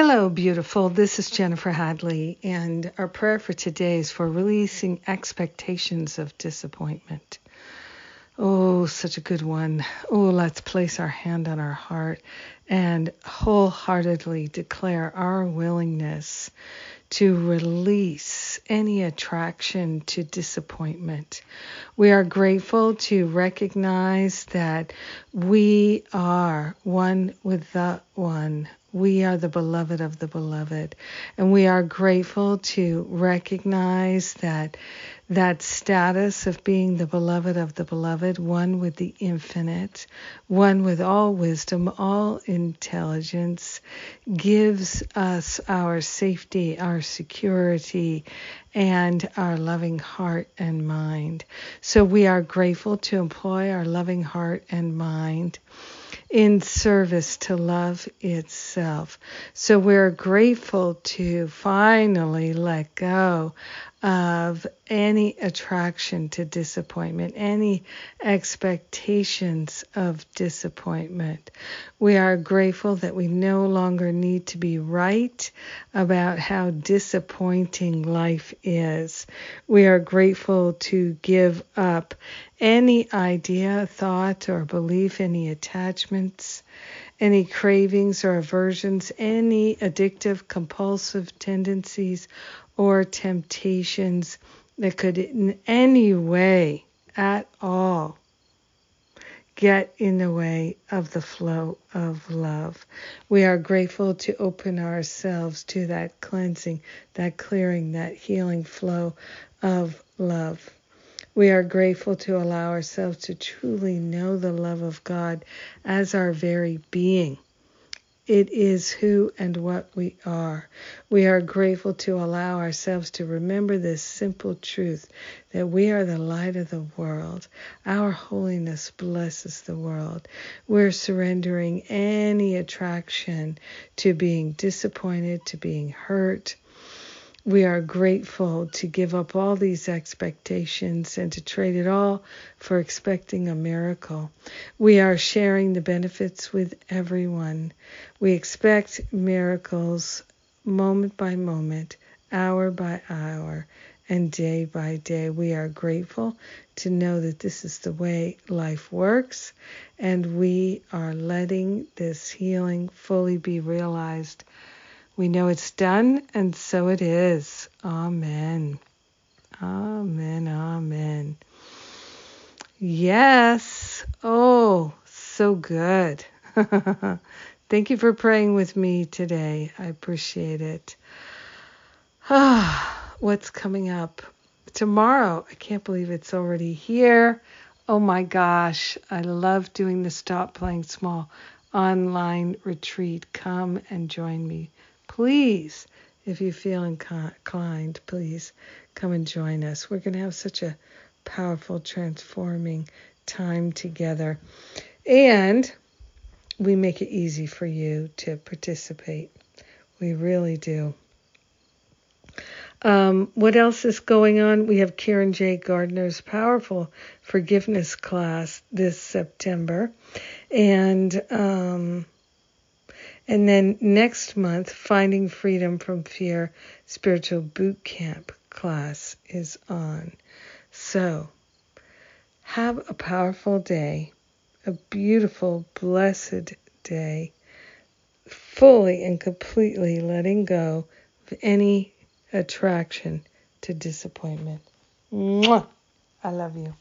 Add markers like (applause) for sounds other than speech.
Hello, beautiful. This is Jennifer Hadley, and our prayer for today is for releasing expectations of disappointment. Oh, such a good one. Oh, let's place our hand on our heart and wholeheartedly declare our willingness to release any attraction to disappointment. We are grateful to recognize that we are one with the one. We are the beloved of the beloved. And we are grateful to recognize that that status of being the beloved of the beloved, one with the infinite, one with all wisdom, all intelligence, gives us our safety, our security, and our loving heart and mind. So we are grateful to employ our loving heart and mind in service to love itself. So we're grateful to finally let go of any attraction to disappointment, any expectations of disappointment. We are grateful that we no longer need to be right about how disappointing life is. We are grateful to give up any idea, thought, or belief, any attachments any cravings or aversions, any addictive, compulsive tendencies or temptations that could in any way at all get in the way of the flow of love. We are grateful to open ourselves to that cleansing, that clearing, that healing flow of love. We are grateful to allow ourselves to truly know the love of God as our very being. It is who and what we are. We are grateful to allow ourselves to remember this simple truth that we are the light of the world. Our holiness blesses the world. We're surrendering any attraction to being disappointed, to being hurt, we are grateful to give up all these expectations and to trade it all for expecting a miracle. We are sharing the benefits with everyone. We expect miracles moment by moment, hour by hour, and day by day. We are grateful to know that this is the way life works, and we are letting this healing fully be realized we know it's done, and so it is. Amen. Amen. Amen. Yes. Oh, so good. (laughs) Thank you for praying with me today. I appreciate it. Ah, (sighs) what's coming up? Tomorrow, I can't believe it's already here. Oh my gosh, I love doing the Stop Playing Small online retreat. Come and join me please, if you feel inclined, please come and join us. We're going to have such a powerful, transforming time together. And we make it easy for you to participate. We really do. Um, what else is going on? We have Karen J. Gardner's powerful forgiveness class this September. And um, and then next month, Finding Freedom from Fear Spiritual Boot Camp class is on. So, have a powerful day, a beautiful, blessed day, fully and completely letting go of any attraction to disappointment. Mwah! I love you.